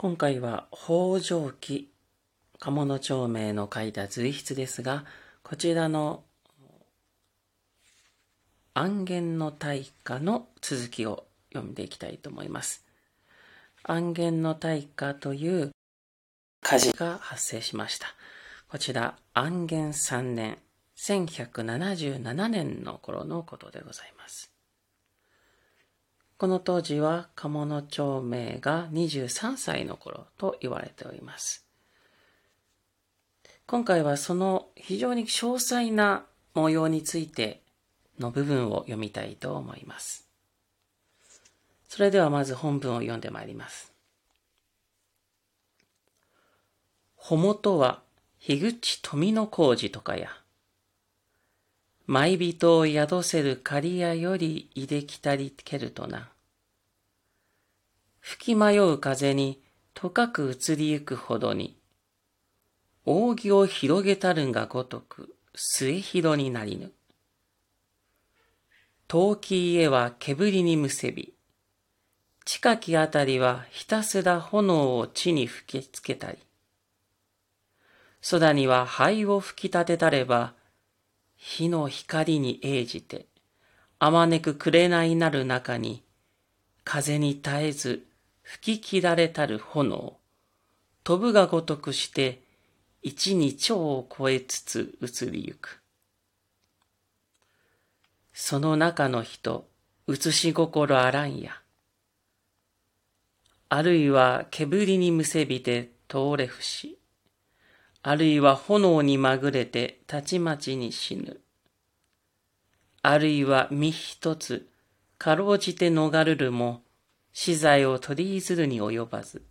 今回は北条記鴨の町名の書いた随筆ですが、こちらの安元の大化の続きを読んでいきたいと思います。安元の大化という火事が発生しました。こちら安元3年、1177年の頃のことでございます。この当時は鴨の町名が23歳の頃と言われております。今回はその非常に詳細な模様についての部分を読みたいと思います。それではまず本文を読んでまいります。ほもとは樋口富の工事とかや、舞人を宿せる刈屋よりいできたりけるとな。吹き迷う風にとかく移りゆくほどに、扇を広げたるんがごとく末広になりぬ。遠き家は煙にむせび、近きあたりはひたすら炎を地に吹きつけたり、空には灰を吹き立てたれば、火の光に映じて、あまねく紅なる中に、風に絶えず吹き切られたる炎、飛ぶがごとくして、一に蝶を超えつつ移りゆく。その中の人、移し心あらんや。あるいは煙にむせびて通れふし。あるいは炎にまぐれてたちまちに死ぬ。あるいは身一つ、かろうじて逃るるも、死罪を取り譲るに及ばず、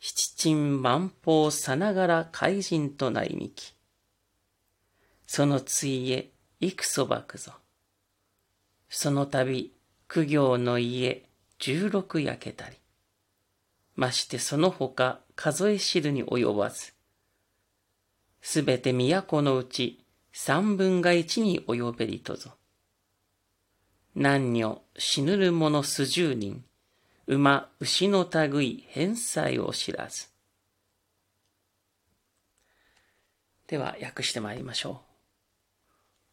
七鎮万法さながら怪人となりみき。そのついえ、幾そばくぞ。その度、苦行の家、十六焼けたり。ましてその他数え知るに及ばず。すべて都のうち三分が一に及べりとぞ。男女死ぬる者数十人、馬、牛の類、返済を知らず。では、訳してまいりましょう。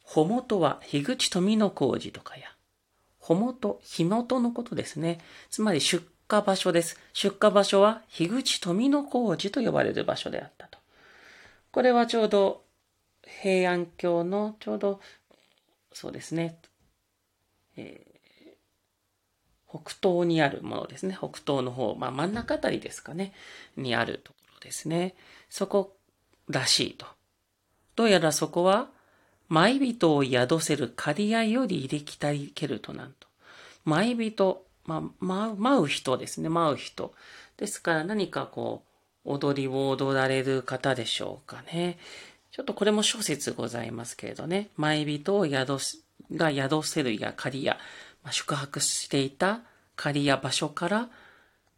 ほもとは、樋口富の工事とかや、ほもと、火元のことですね。つまり出荷場所です。出荷場所は、樋口富の工事と呼ばれる場所であったと。これはちょうど平安京のちょうど、そうですね、えー、北東にあるものですね。北東の方、まあ真ん中あたりですかね、にあるところですね。そこらしいと。どうやらそこは、舞人を宿せる刈谷より入れきたいけるとなんと。舞人、まあ、舞う、舞う人ですね。舞う人。ですから何かこう、踊りを踊られる方でしょうかね。ちょっとこれも諸説ございますけれどね。舞人を宿す、が宿せるや仮や、まあ、宿泊していた仮や場所から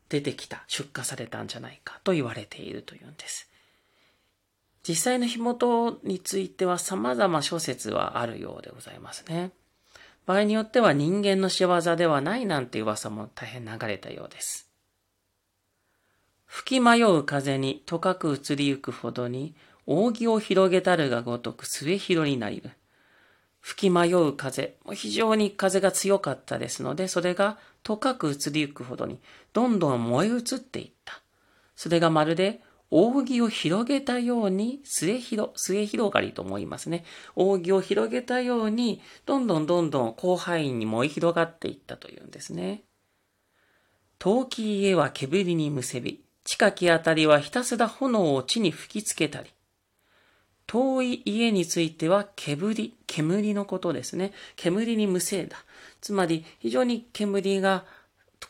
出てきた、出荷されたんじゃないかと言われているというんです。実際の火元については様々諸説はあるようでございますね。場合によっては人間の仕業ではないなんて噂も大変流れたようです。吹き迷う風にとかく移りゆくほどに、扇を広げたるがごとく末広になりる。吹き迷う風、非常に風が強かったですので、それがとかく移りゆくほどに、どんどん燃え移っていった。それがまるで、扇を広げたように、末広、末広がりと思いますね。扇を広げたように、どんどんどんどん広範囲に燃え広がっていったというんですね。陶器家は煙にむせび、近きあたりはひたすら炎を地に吹きつけたり、遠い家については煙、煙のことですね。煙に無声だ。つまり非常に煙が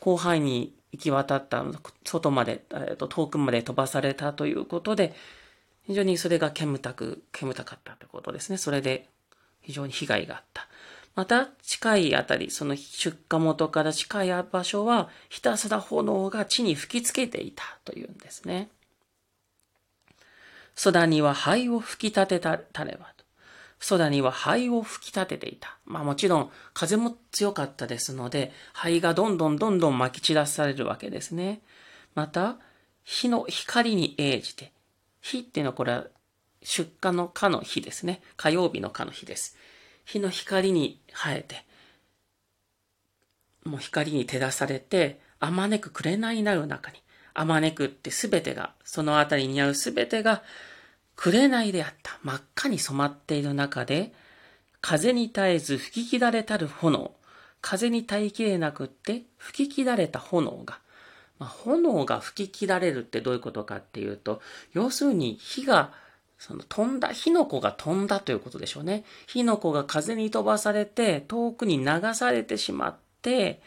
広範囲に行き渡った、外まで、えー、と遠くまで飛ばされたということで、非常にそれが煙たく、煙たかったということですね。それで非常に被害があった。また、近いあたり、その出火元から近い場所は、ひたすら炎が地に吹きつけていたというんですね。空には灰を吹き立てたたればと。空には灰を吹き立てていた。まあもちろん風も強かったですので、灰がどんどんどんどん撒き散らされるわけですね。また、日の光に応じて、日っていうのはこれは出荷の火の日ですね。火曜日の火の日です。日の光に生えて、もう光に照らされて、あまねく紅になる中に、あまねくってすべてが、そのあたりに合うすべてが、紅であった。真っ赤に染まっている中で、風に絶えず吹き乱れたる炎。風に耐えきれなくって吹き乱れた炎が。まあ、炎が吹き乱れるってどういうことかっていうと、要するに火が、その飛んだ、火の粉が飛んだということでしょうね。火の粉が風に飛ばされて遠くに流されてしまって、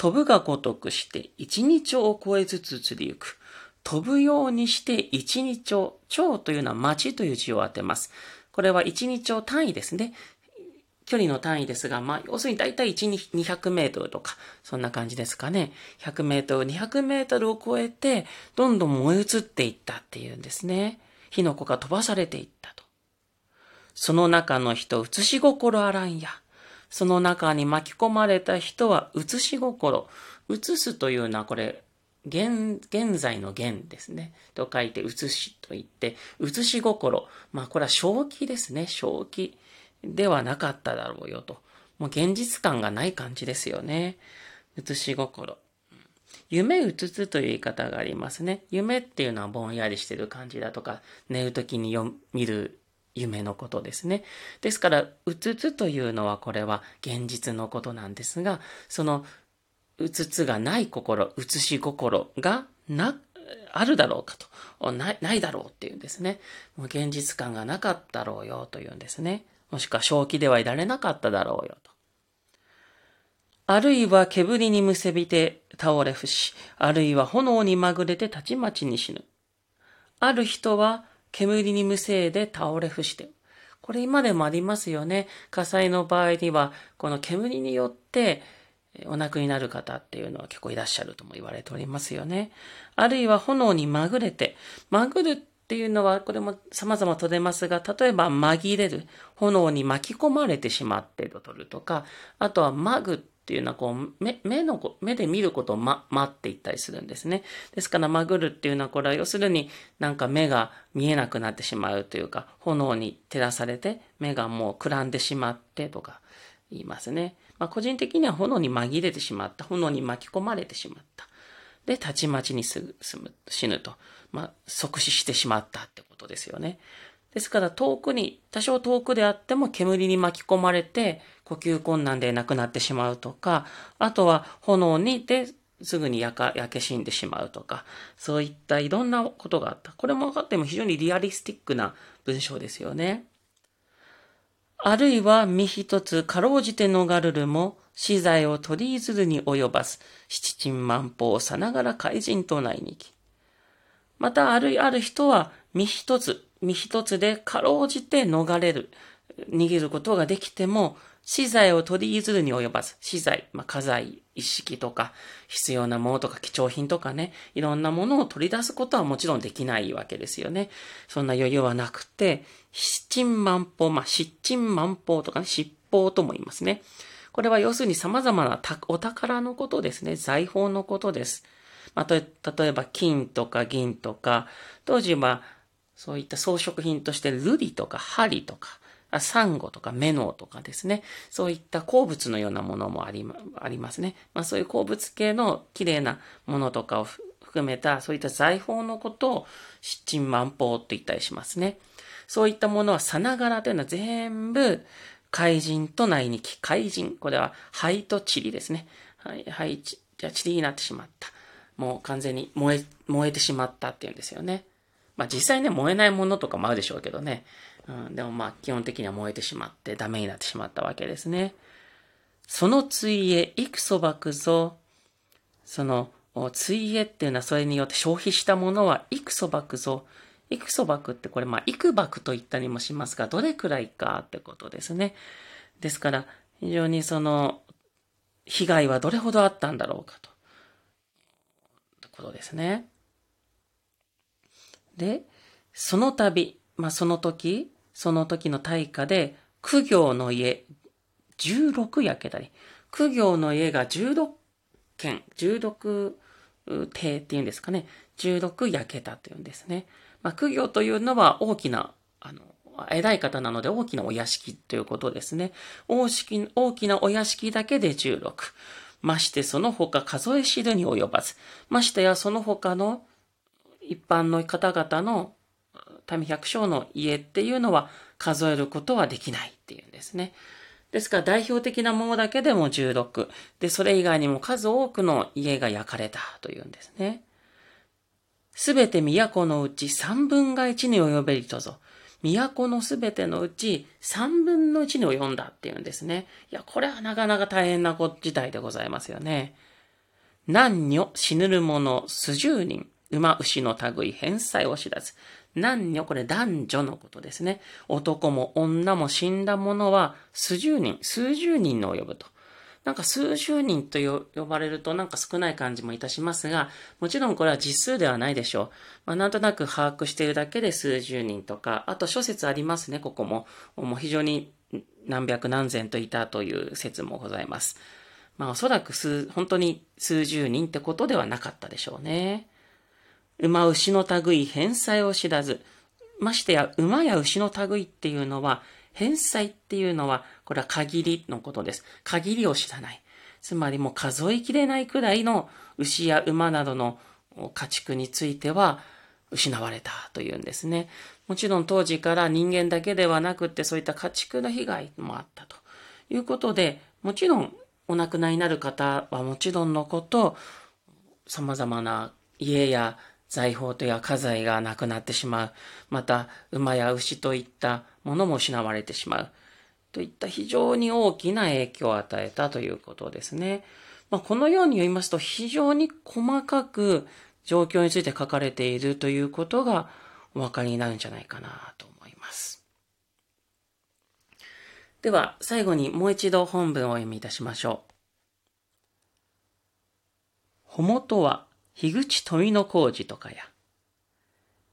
飛ぶがごとくして一日を超えつつ移りゆく。飛ぶようにして一日を、町というのは町という字を当てます。これは一日を単位ですね。距離の単位ですが、まあ、要するに大体1、200メートルとか、そんな感じですかね。100メートル、200メートルを超えて、どんどん燃え移っていったっていうんですね。火の粉が飛ばされていったと。その中の人、移し心あらんや。その中に巻き込まれた人は、移し心。移すというのは、これ、現、現在の現ですね。と書いて、移しと言って、移し心。まあ、これは正気ですね。正気。ではなかっただろうよと。もう現実感がない感じですよね。写し心。夢うつつという言い方がありますね。夢っていうのはぼんやりしてる感じだとか、寝るときに見る夢のことですね。ですから、うつつというのはこれは現実のことなんですが、そのうつつがない心、うつし心がな、あるだろうかと。ない、ないだろうっていうんですね。もう現実感がなかったろうよというんですね。もしくは正気ではいられなかっただろうよと。あるいは煙にむせびて倒れ伏し、あるいは炎にまぐれてたちまちに死ぬ。ある人は煙にむせいで倒れ伏して。これ今でもありますよね。火災の場合には、この煙によってお亡くになる方っていうのは結構いらっしゃるとも言われておりますよね。あるいは炎にまぐれて、まぐるっていうのは、これも様々取れますが、例えば紛れる、炎に巻き込まれてしまってとるとか、あとはマグっていうのはこう目目の目で見ることを、ま、待っていったりするんですね。ですから、まぐるっていうのは、これは要するになんか目が見えなくなってしまうというか、炎に照らされて目がもうくらんでしまってとか言いますね。まあ、個人的には炎に紛れてしまった。炎に巻き込まれてしまった。で、たちまちにすぐ死ぬと。まあ、即死してしまったってことですよね。ですから遠くに、多少遠くであっても煙に巻き込まれて呼吸困難で亡くなってしまうとか、あとは炎にですぐに焼か焼け死んでしまうとか、そういったいろんなことがあった。これも分かっても非常にリアリスティックな文章ですよね。あるいは身一つかろうじて逃るるも、死罪を取りずるに及ばす、七珍万法さながら怪人と内にき。また、あるい、ある人は、身一つ、身一つでかろうじて逃れる、逃げることができても、資材を取り譲るに及ばず、資材、まあ、家財、一式とか、必要なものとか、貴重品とかね、いろんなものを取り出すことはもちろんできないわけですよね。そんな余裕はなくて、七珍万法、まあ、七珍万法とかね、七宝とも言いますね。これは要するに様々なお宝のことですね。財宝のことです。まあ、例えば金とか銀とか、当時はそういった装飾品として瑠璃とか針とか、サンゴとかメノウとかですね。そういった鉱物のようなものもありありますね。まあそういう鉱物系の綺麗なものとかを含めた、そういった財宝のことを七珍万宝と言ったりしますね。そういったものはさながらというのは全部怪人と内にき、怪人。これは灰と塵ですね。はい、灰、じゃ塵になってしまった。もう完全に燃え、燃えてしまったっていうんですよね。まあ実際ね、燃えないものとかもあるでしょうけどね。うん、でもまあ基本的には燃えてしまってダメになってしまったわけですね。そのいえ、幾そばくぞ。その、ついえっていうのはそれによって消費したものは幾そばくぞ。幾そばくってこれまあ幾ばくと言ったりもしますが、どれくらいかってことですね。ですから、非常にその、被害はどれほどあったんだろうかと。ことですね。で、その度、まあ、その時、その時の大火で、苦行の家、16焼けたり、苦行の家が16軒、16手っていうんですかね、16焼けたというんですね。まあ、苦行というのは大きな、あの、偉い方なので大きなお屋敷ということですね。大式大きなお屋敷だけで16。ましてその他数え知るに及ばず。ましてやその他の一般の方々の民百姓の家っていうのは数えることはできないっていうんですね。ですから代表的なものだけでも16。で、それ以外にも数多くの家が焼かれたというんですね。すべて都のうち三分が一に及べりとぞ。都のすべてのうち三分の一に及んだっていうんですね。いや、これはなかなか大変な事態でございますよね。男女死ぬる者数十人。馬牛の類返済を知らず。男女、これ男女のことですね。男も女も死んだ者は数十人、数十人の及ぶと。なんか数十人と呼ばれるとなんか少ない感じもいたしますが、もちろんこれは実数ではないでしょう。まあ、なんとなく把握しているだけで数十人とか、あと諸説ありますね、ここも。もう非常に何百何千といたという説もございます。まあおそらく数、本当に数十人ってことではなかったでしょうね。馬牛の類返済を知らず、ましてや馬や牛の類っていうのは、返済っていうのは、これは限りのことです。限りを知らない。つまりもう数えきれないくらいの牛や馬などの家畜については失われたというんですね。もちろん当時から人間だけではなくってそういった家畜の被害もあったということで、もちろんお亡くなりになる方はもちろんのこと、様々な家や財宝とや家財がなくなってしまう。また、馬や牛といったものも失われてしまう。といった非常に大きな影響を与えたということですね。まあ、このように言いますと、非常に細かく状況について書かれているということがお分かりになるんじゃないかなと思います。では、最後にもう一度本文を読みいたしましょう。ほもとは樋口富の工事とかや、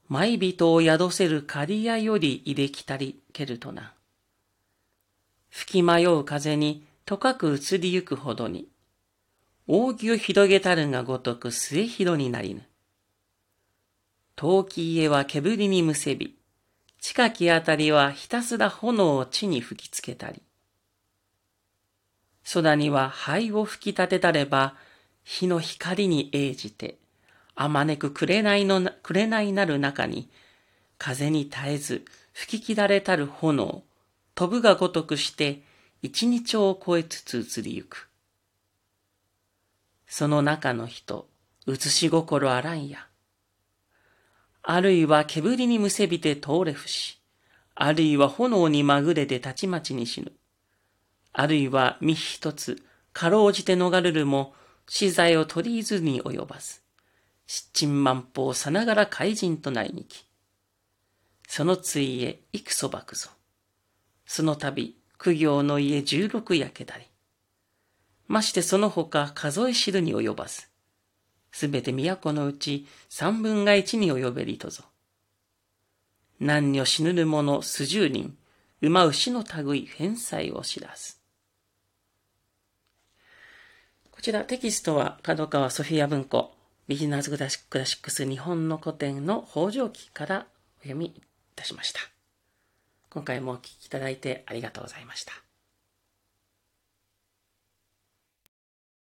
舞人を宿せる刈屋より入れきたりけるとな。吹き迷う風にとかく移りゆくほどに、扇を広げたるがごとく末広になりぬ。陶器家は煙にむせび、近きあたりはひたすら炎を地に吹きつけたり。空には灰を吹き立てたれば、火の光に映じて、あまねく紅の、紅なる中に、風に絶えず吹き切られたる炎、飛ぶがごとくして、一日を超えつつ移りゆく。その中の人、映し心あらんや。あるいは煙にむせびて通れ伏し、あるいは炎にまぐれてたちまちに死ぬ。あるいは身一つ、かろうじて逃れるも、資材を取りずに及ばず、七珍万法さながら怪人となりにき、そのついえ幾そばくぞ。その度、苦行の家十六焼けたり。ましてその他数え知るに及ばず、すべて都のうち三分が一に及べりとぞ。何女死ぬる者数十人、馬牛の類返済を知らず。こちらテキストは角川ソフィア文庫ビギナーズクラシックス日本の古典の北条記からお読みいたしました。今回もお聴きいただいてありがとうございました。